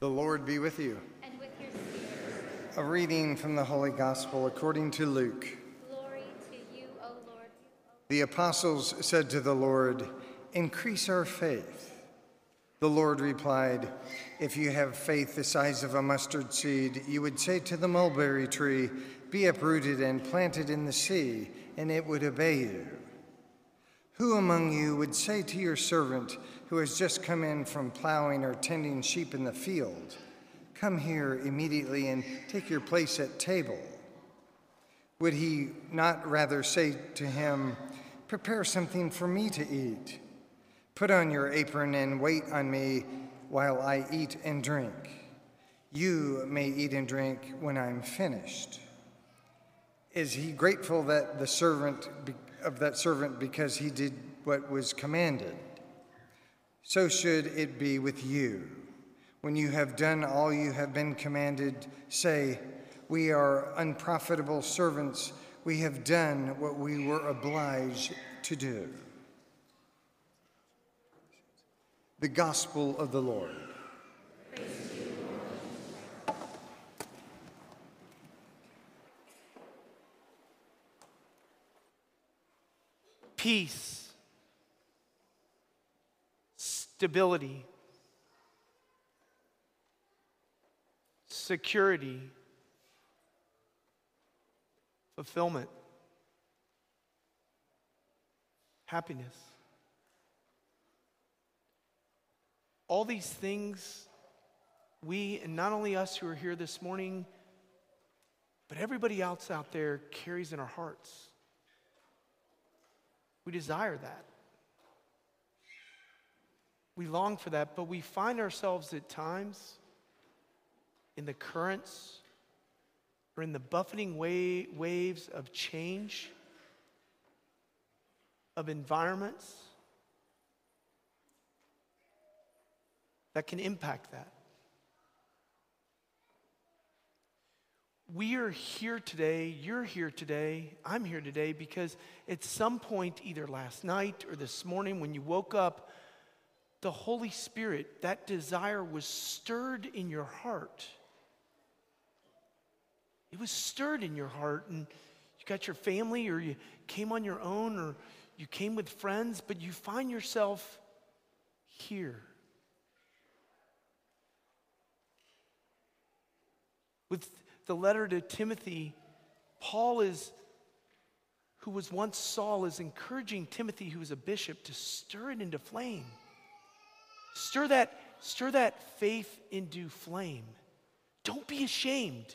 The Lord be with you. And with your spirit. A reading from the Holy Gospel according to Luke. Glory to you, O Lord. The apostles said to the Lord, Increase our faith. The Lord replied, If you have faith the size of a mustard seed, you would say to the mulberry tree, Be uprooted and planted in the sea, and it would obey you. Who among you would say to your servant who has just come in from plowing or tending sheep in the field, Come here immediately and take your place at table? Would he not rather say to him, Prepare something for me to eat? Put on your apron and wait on me while I eat and drink. You may eat and drink when I'm finished. Is he grateful that the servant of that servant because he did what was commanded? So should it be with you. When you have done all you have been commanded, say, We are unprofitable servants. We have done what we were obliged to do. The Gospel of the Lord. Peace, stability, security, fulfillment, happiness. All these things, we, and not only us who are here this morning, but everybody else out there carries in our hearts. We desire that. We long for that, but we find ourselves at times in the currents or in the buffeting wa- waves of change, of environments that can impact that. We are here today, you're here today, I'm here today because at some point, either last night or this morning, when you woke up, the Holy Spirit, that desire was stirred in your heart. It was stirred in your heart, and you got your family, or you came on your own, or you came with friends, but you find yourself here. With the letter to Timothy, Paul is, who was once Saul, is encouraging Timothy, who is a bishop, to stir it into flame. Stir that, stir that faith into flame. Don't be ashamed.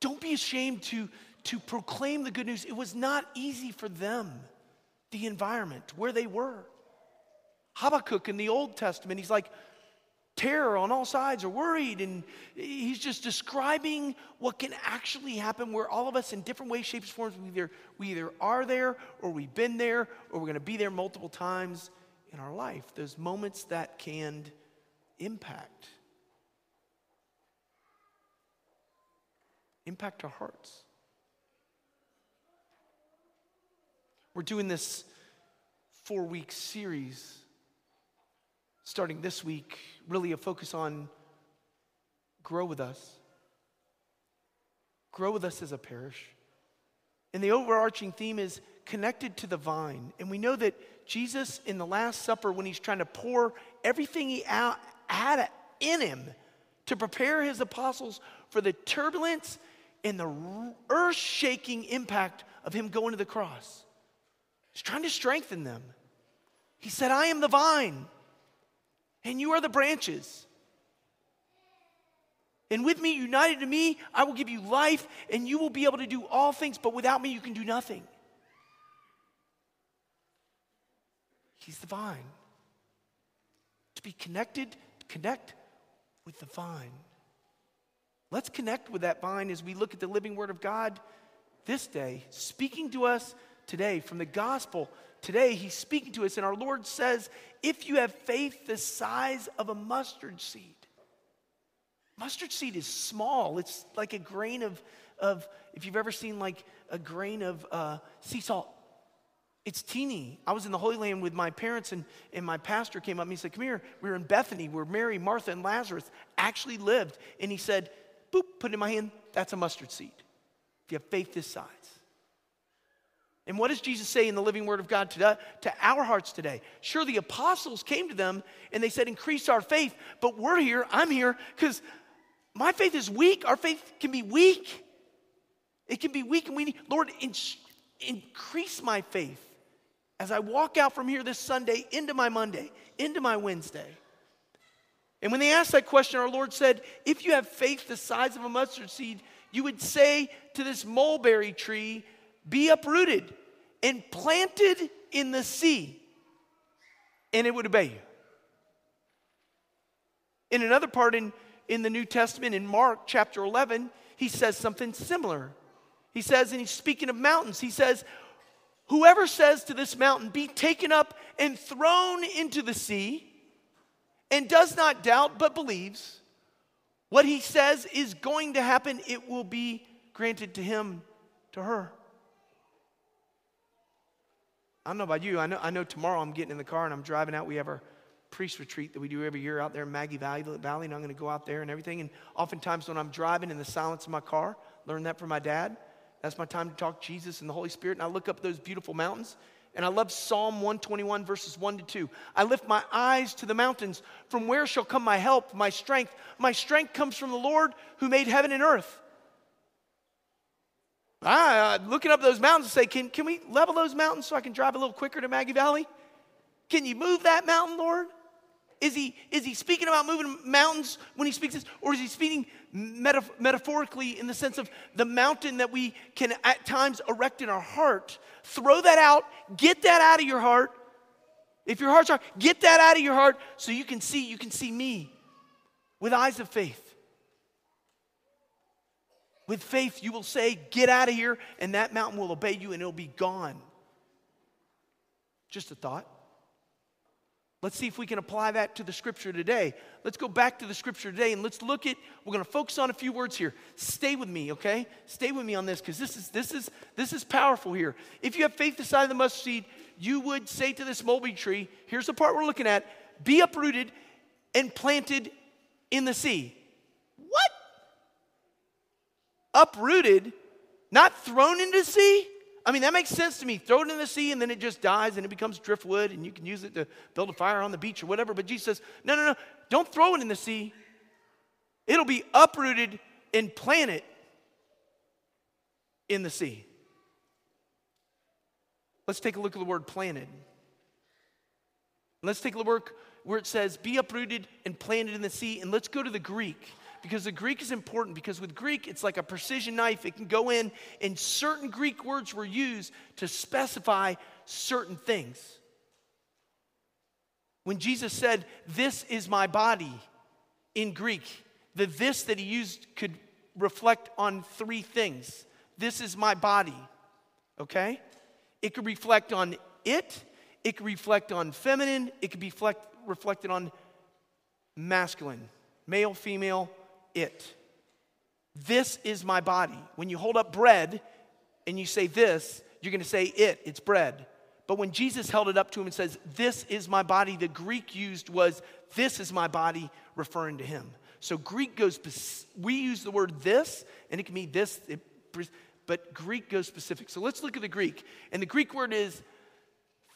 Don't be ashamed to, to proclaim the good news. It was not easy for them, the environment, where they were. Habakkuk in the Old Testament, he's like, terror on all sides are worried and he's just describing what can actually happen where all of us in different ways shapes forms we either, we either are there or we've been there or we're going to be there multiple times in our life. Those moments that can impact impact our hearts. We're doing this four week series starting this week, really a focus on grow with us. Grow with us as a parish. And the overarching theme is connected to the vine. And we know that Jesus, in the Last Supper, when he's trying to pour everything he had in him to prepare his apostles for the turbulence and the earth shaking impact of him going to the cross, he's trying to strengthen them. He said, I am the vine and you are the branches. And with me, united to me, I will give you life, and you will be able to do all things, but without me, you can do nothing. He's the vine. To be connected, connect with the vine. Let's connect with that vine as we look at the living Word of God this day, speaking to us today from the gospel today he's speaking to us, and our Lord says, if you have faith the size of a mustard seed, mustard seed is small. It's like a grain of, of if you've ever seen like a grain of uh, sea salt, It's teeny. I was in the Holy Land with my parents, and, and my pastor came up and he said, Come here. We were in Bethany where Mary, Martha, and Lazarus actually lived. And he said, Boop, put it in my hand. That's a mustard seed. If you have faith this size. And what does Jesus say in the living word of God to, to our hearts today? Sure, the apostles came to them and they said, Increase our faith. But we're here, I'm here, because my faith is weak. Our faith can be weak. It can be weak, and we need, Lord, in, increase my faith as I walk out from here this Sunday into my Monday, into my Wednesday. And when they asked that question, our Lord said, If you have faith the size of a mustard seed, you would say to this mulberry tree, Be uprooted and planted in the sea, and it would obey you. In another part in in the New Testament, in Mark chapter 11, he says something similar. He says, and he's speaking of mountains, he says, Whoever says to this mountain, Be taken up and thrown into the sea, and does not doubt but believes, what he says is going to happen, it will be granted to him, to her. I don't know about you. I know, I know tomorrow I'm getting in the car and I'm driving out. We have our priest retreat that we do every year out there in Maggie Valley, Valley, and I'm going to go out there and everything. And oftentimes when I'm driving in the silence of my car, learned that from my dad. That's my time to talk Jesus and the Holy Spirit. And I look up those beautiful mountains. And I love Psalm 121, verses 1 to 2. I lift my eyes to the mountains. From where shall come my help, my strength? My strength comes from the Lord who made heaven and earth. I, uh, looking up those mountains and say, can, can we level those mountains so I can drive a little quicker to Maggie Valley? Can you move that mountain, Lord? Is he, is he speaking about moving mountains when he speaks this? Or is he speaking metaf- metaphorically in the sense of the mountain that we can at times erect in our heart? Throw that out, get that out of your heart. If your heart's hard, get that out of your heart so you can see, you can see me with eyes of faith. With faith, you will say, Get out of here, and that mountain will obey you and it'll be gone. Just a thought. Let's see if we can apply that to the scripture today. Let's go back to the scripture today and let's look at we're going to focus on a few words here. Stay with me, okay? Stay with me on this cuz this is this is this is powerful here. If you have faith the size of the mustard seed, you would say to this mulberry tree, here's the part we're looking at, be uprooted and planted in the sea. Uprooted, not thrown into the sea? I mean, that makes sense to me. Throw it in the sea and then it just dies and it becomes driftwood and you can use it to build a fire on the beach or whatever. But Jesus says, no, no, no, don't throw it in the sea. It'll be uprooted and planted in the sea. Let's take a look at the word planted. Let's take a look where it says, be uprooted and planted in the sea. And let's go to the Greek because the Greek is important because with Greek, it's like a precision knife. It can go in, and certain Greek words were used to specify certain things. When Jesus said, This is my body in Greek, the this that he used could reflect on three things. This is my body, okay? It could reflect on it, it could reflect on feminine, it could be reflect, reflected on masculine, male, female, it. This is my body. When you hold up bread and you say this, you're going to say it, it's bread. But when Jesus held it up to him and says, This is my body, the Greek used was, This is my body, referring to him. So Greek goes, we use the word this, and it can mean this, it, but Greek goes specific. So let's look at the Greek. And the Greek word is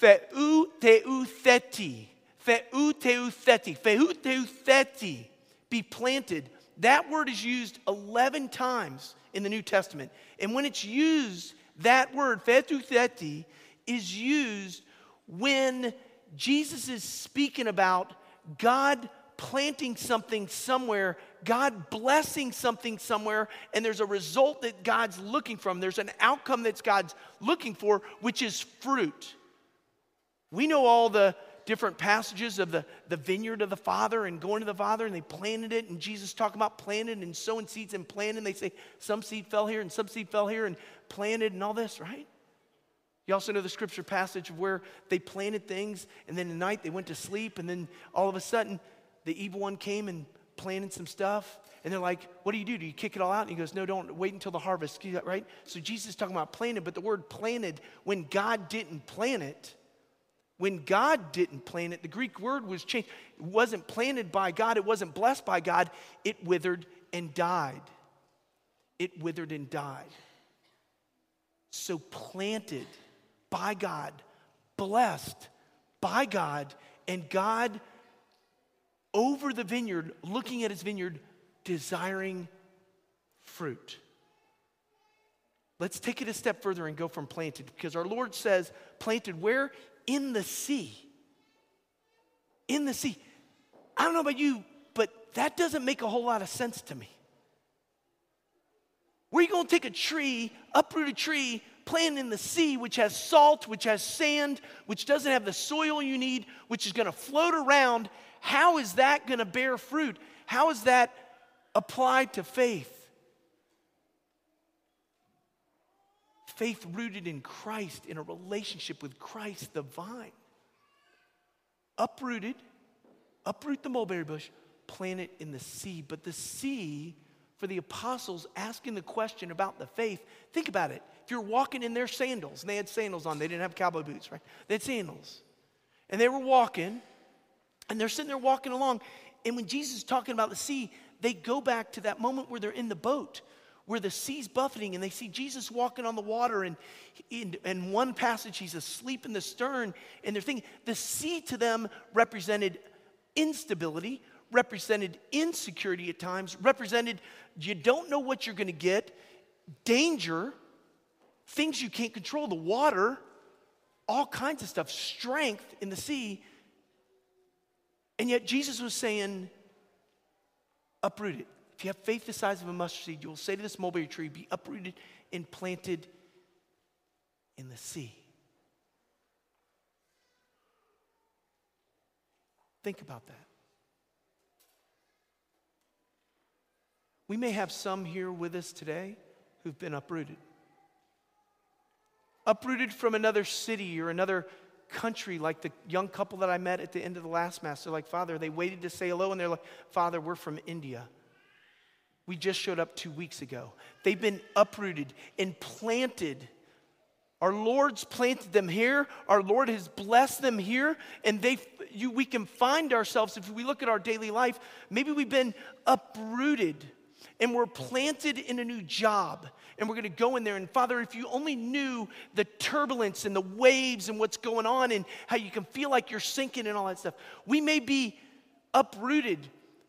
theou theti. Theou theti. Theou theti. Be planted that word is used 11 times in the New Testament. And when it's used, that word, fetutheti, is used when Jesus is speaking about God planting something somewhere, God blessing something somewhere, and there's a result that God's looking from. There's an outcome that's God's looking for, which is fruit. We know all the different passages of the, the vineyard of the Father and going to the Father, and they planted it. And Jesus talking about planted and sowing seeds and planting. They say some seed fell here and some seed fell here and planted and all this, right? You also know the scripture passage of where they planted things, and then at night they went to sleep, and then all of a sudden the evil one came and planted some stuff. And they're like, What do you do? Do you kick it all out? And he goes, No, don't wait until the harvest. Right? So Jesus is talking about planted, but the word planted, when God didn't plant it, when God didn't plant it, the Greek word was changed. It wasn't planted by God, it wasn't blessed by God, it withered and died. It withered and died. So planted by God, blessed by God, and God over the vineyard, looking at his vineyard, desiring fruit. Let's take it a step further and go from planted because our Lord says, planted where? In the sea. In the sea. I don't know about you, but that doesn't make a whole lot of sense to me. Where are you going to take a tree, uproot a tree, plant in the sea, which has salt, which has sand, which doesn't have the soil you need, which is going to float around? How is that going to bear fruit? How is that applied to faith? Faith rooted in Christ, in a relationship with Christ, the vine. Uprooted, uproot the mulberry bush, plant it in the sea. But the sea, for the apostles asking the question about the faith, think about it. If you're walking in their sandals, and they had sandals on, they didn't have cowboy boots, right? They had sandals. And they were walking, and they're sitting there walking along. And when Jesus is talking about the sea, they go back to that moment where they're in the boat where the sea's buffeting and they see Jesus walking on the water. And in, one passage, he's asleep in the stern. And they're thinking the sea to them represented instability, represented insecurity at times, represented you don't know what you're going to get, danger, things you can't control, the water, all kinds of stuff, strength in the sea. And yet Jesus was saying, uproot it. If you have faith the size of a mustard seed, you will say to this mulberry tree, Be uprooted and planted in the sea. Think about that. We may have some here with us today who've been uprooted. Uprooted from another city or another country, like the young couple that I met at the end of the last Mass. They're like, Father, they waited to say hello, and they're like, Father, we're from India. We just showed up two weeks ago. They've been uprooted and planted. Our Lord's planted them here. Our Lord has blessed them here. And they, you, we can find ourselves, if we look at our daily life, maybe we've been uprooted and we're planted in a new job. And we're going to go in there. And Father, if you only knew the turbulence and the waves and what's going on and how you can feel like you're sinking and all that stuff, we may be uprooted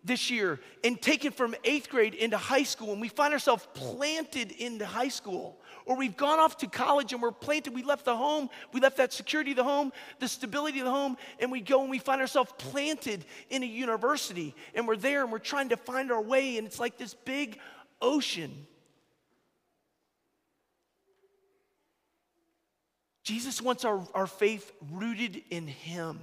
this year and taken from eighth grade into high school, and we find ourselves planted into high school. Or we've gone off to college and we're planted. We left the home, we left that security of the home, the stability of the home, and we go and we find ourselves planted in a university. And we're there and we're trying to find our way, and it's like this big ocean. Jesus wants our, our faith rooted in Him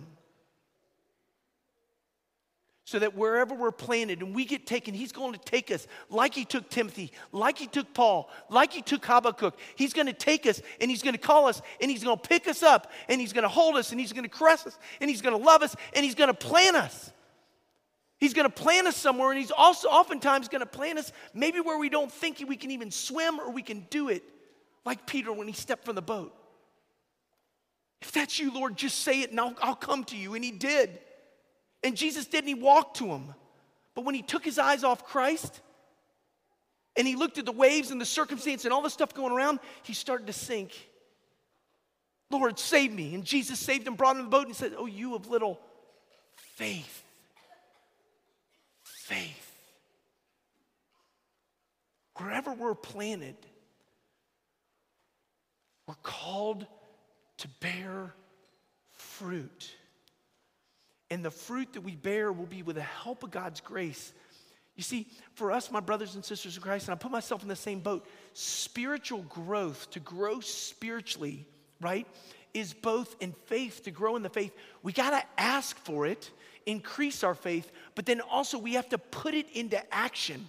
so that wherever we're planted and we get taken, He's going to take us like He took Timothy, like He took Paul, like He took Habakkuk. He's going to take us and He's going to call us and He's going to pick us up and He's going to hold us and He's going to caress us and He's going to love us and He's going to plant us. He's going to plant us somewhere and He's also oftentimes going to plant us maybe where we don't think we can even swim or we can do it, like Peter when he stepped from the boat. If that's you, Lord, just say it and I'll, I'll come to you. And He did. And Jesus didn't, he walked to him. But when he took his eyes off Christ and he looked at the waves and the circumstance and all the stuff going around, he started to sink. Lord, save me. And Jesus saved him, brought him to the boat, and said, Oh, you of little faith. Faith. Wherever we're planted, we're called to bear fruit. And the fruit that we bear will be with the help of God's grace. You see, for us, my brothers and sisters in Christ, and I put myself in the same boat, spiritual growth, to grow spiritually, right, is both in faith, to grow in the faith. We got to ask for it, increase our faith, but then also we have to put it into action.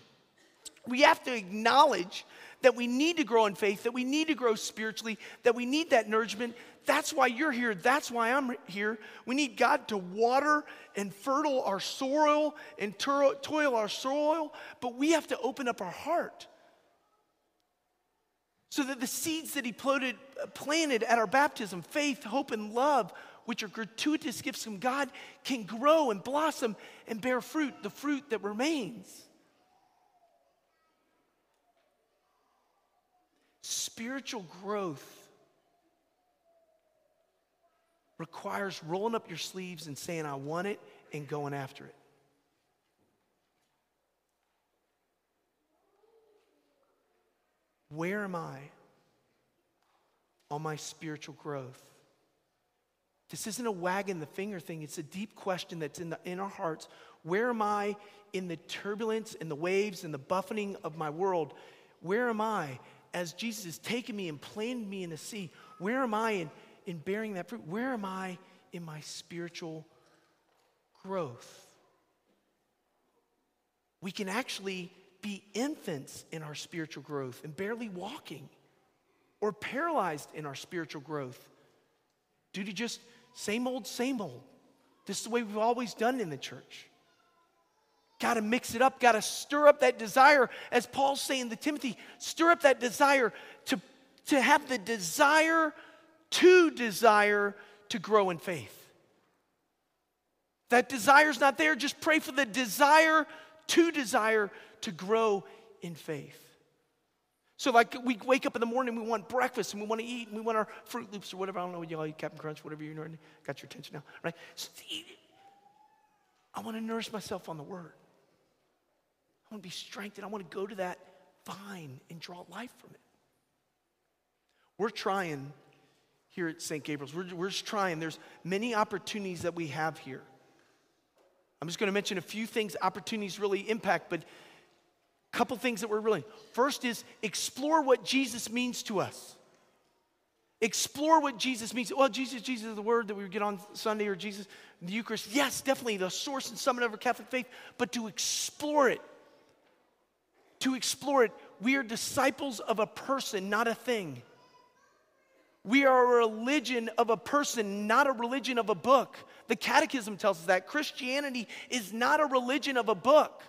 We have to acknowledge that we need to grow in faith, that we need to grow spiritually, that we need that nourishment. That's why you're here. That's why I'm here. We need God to water and fertile our soil and toil our soil, but we have to open up our heart so that the seeds that He planted, at our baptism faith, hope, and love which are gratuitous gifts from God, can grow and blossom and bear fruit, the fruit that remains. Spiritual growth requires rolling up your sleeves and saying, I want it, and going after it. Where am I on my spiritual growth? This isn't a wagging the finger thing, it's a deep question that's in, the, in our hearts. Where am I in the turbulence and the waves and the buffeting of my world? Where am I as Jesus has taken me and planted me in the sea? Where am I in, in bearing that fruit? Where am I in my spiritual growth? We can actually be infants in our spiritual growth and barely walking, or paralyzed in our spiritual growth due to just same old, same old. This is the way we've always done in the church. Got to mix it up, got to stir up that desire, as Paul's saying to Timothy, stir up that desire to, to have the desire to desire to grow in faith. That desire's not there, just pray for the desire to desire to grow in faith. So, like, we wake up in the morning, we want breakfast, and we want to eat, and we want our Froot Loops or whatever. I don't know what you all eat, Captain Crunch, whatever you're doing. Got your attention now, right? So I want to nourish myself on the Word. I want to be strengthened. I want to go to that vine and draw life from it. We're trying here at St. Gabriel's. We're, we're just trying. There's many opportunities that we have here. I'm just going to mention a few things opportunities really impact, but a couple things that we're really first is explore what jesus means to us explore what jesus means well jesus jesus is the word that we get on sunday or jesus the eucharist yes definitely the source and summit of our catholic faith but to explore it to explore it we are disciples of a person not a thing we are a religion of a person not a religion of a book the catechism tells us that christianity is not a religion of a book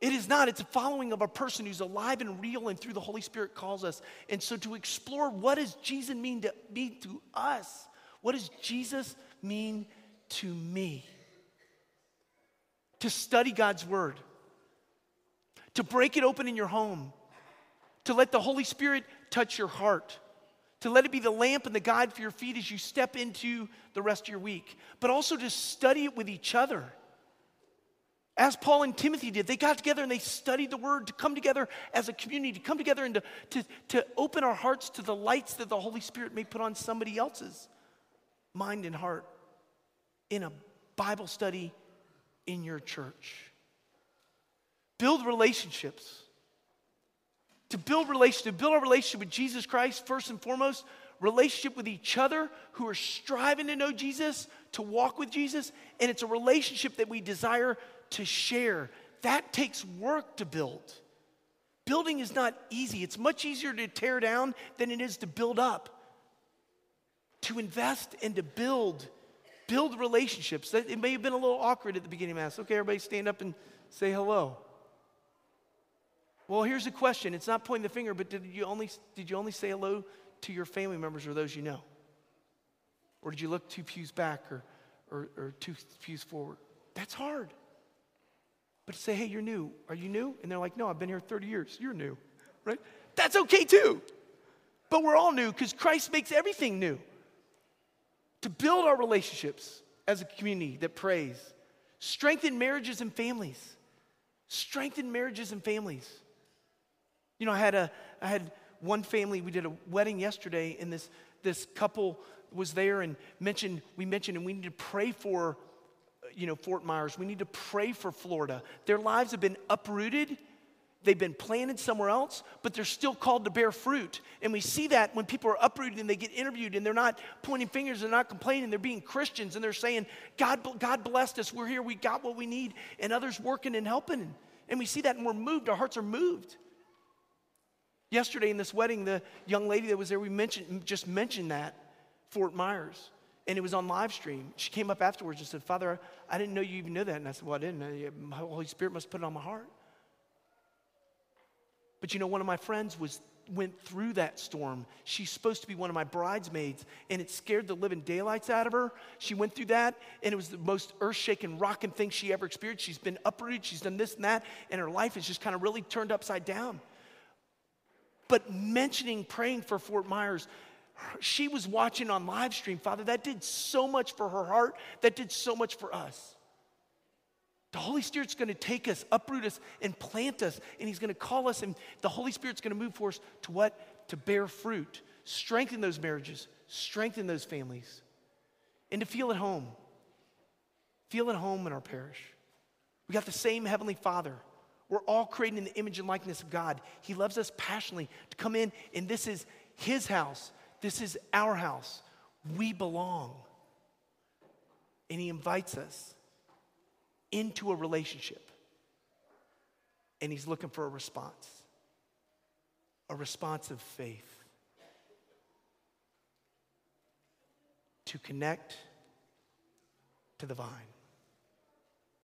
it is not. It's a following of a person who's alive and real and through the Holy Spirit calls us. And so to explore what does Jesus mean to mean to us? What does Jesus mean to me? To study God's word. To break it open in your home. To let the Holy Spirit touch your heart. To let it be the lamp and the guide for your feet as you step into the rest of your week. But also to study it with each other as Paul and Timothy did. They got together and they studied the word to come together as a community, to come together and to, to, to open our hearts to the lights that the Holy Spirit may put on somebody else's mind and heart in a Bible study in your church. Build relationships. To build relationship, to build a relationship with Jesus Christ, first and foremost, relationship with each other who are striving to know Jesus, to walk with Jesus, and it's a relationship that we desire to share. That takes work to build. Building is not easy. It's much easier to tear down than it is to build up. To invest and to build, build relationships. It may have been a little awkward at the beginning of Mass. Okay, everybody stand up and say hello. Well, here's a question. It's not pointing the finger, but did you only, did you only say hello to your family members or those you know? Or did you look two pews back or, or, or two pews forward? That's hard. But say, hey, you're new. Are you new? And they're like, no, I've been here 30 years. You're new, right? That's okay too. But we're all new because Christ makes everything new. To build our relationships as a community that prays, strengthen marriages and families. Strengthen marriages and families. You know, I had a I had one family, we did a wedding yesterday, and this this couple was there and mentioned, we mentioned, and we need to pray for you know, Fort Myers. We need to pray for Florida. Their lives have been uprooted. They've been planted somewhere else, but they're still called to bear fruit. And we see that when people are uprooted and they get interviewed and they're not pointing fingers, they're not complaining, they're being Christians and they're saying, God, God blessed us, we're here, we got what we need, and others working and helping. And we see that and we're moved. Our hearts are moved. Yesterday in this wedding, the young lady that was there, we mentioned, just mentioned that, Fort Myers. And it was on live stream. She came up afterwards and said, Father, I didn't know you even knew that. And I said, Well, I didn't. My Holy Spirit must put it on my heart. But you know, one of my friends was went through that storm. She's supposed to be one of my bridesmaids, and it scared the living daylights out of her. She went through that, and it was the most earth shaking, rocking thing she ever experienced. She's been uprooted, she's done this and that, and her life is just kind of really turned upside down. But mentioning praying for Fort Myers, she was watching on live stream. Father, that did so much for her heart, that did so much for us. The Holy Spirit's to take us, uproot us, and plant us, and He's to call us, and the Holy Spirit's to move for us to what? To bear fruit, strengthen those marriages, strengthen those families, and to feel at home. Feel at home in our parish. We got the same Heavenly Father. We're all created in the image and likeness of God. He loves us passionately to come in, and this is His house. This is our house. We belong. And He invites us into a relationship. And He's looking for a response a response of faith to connect to the vine.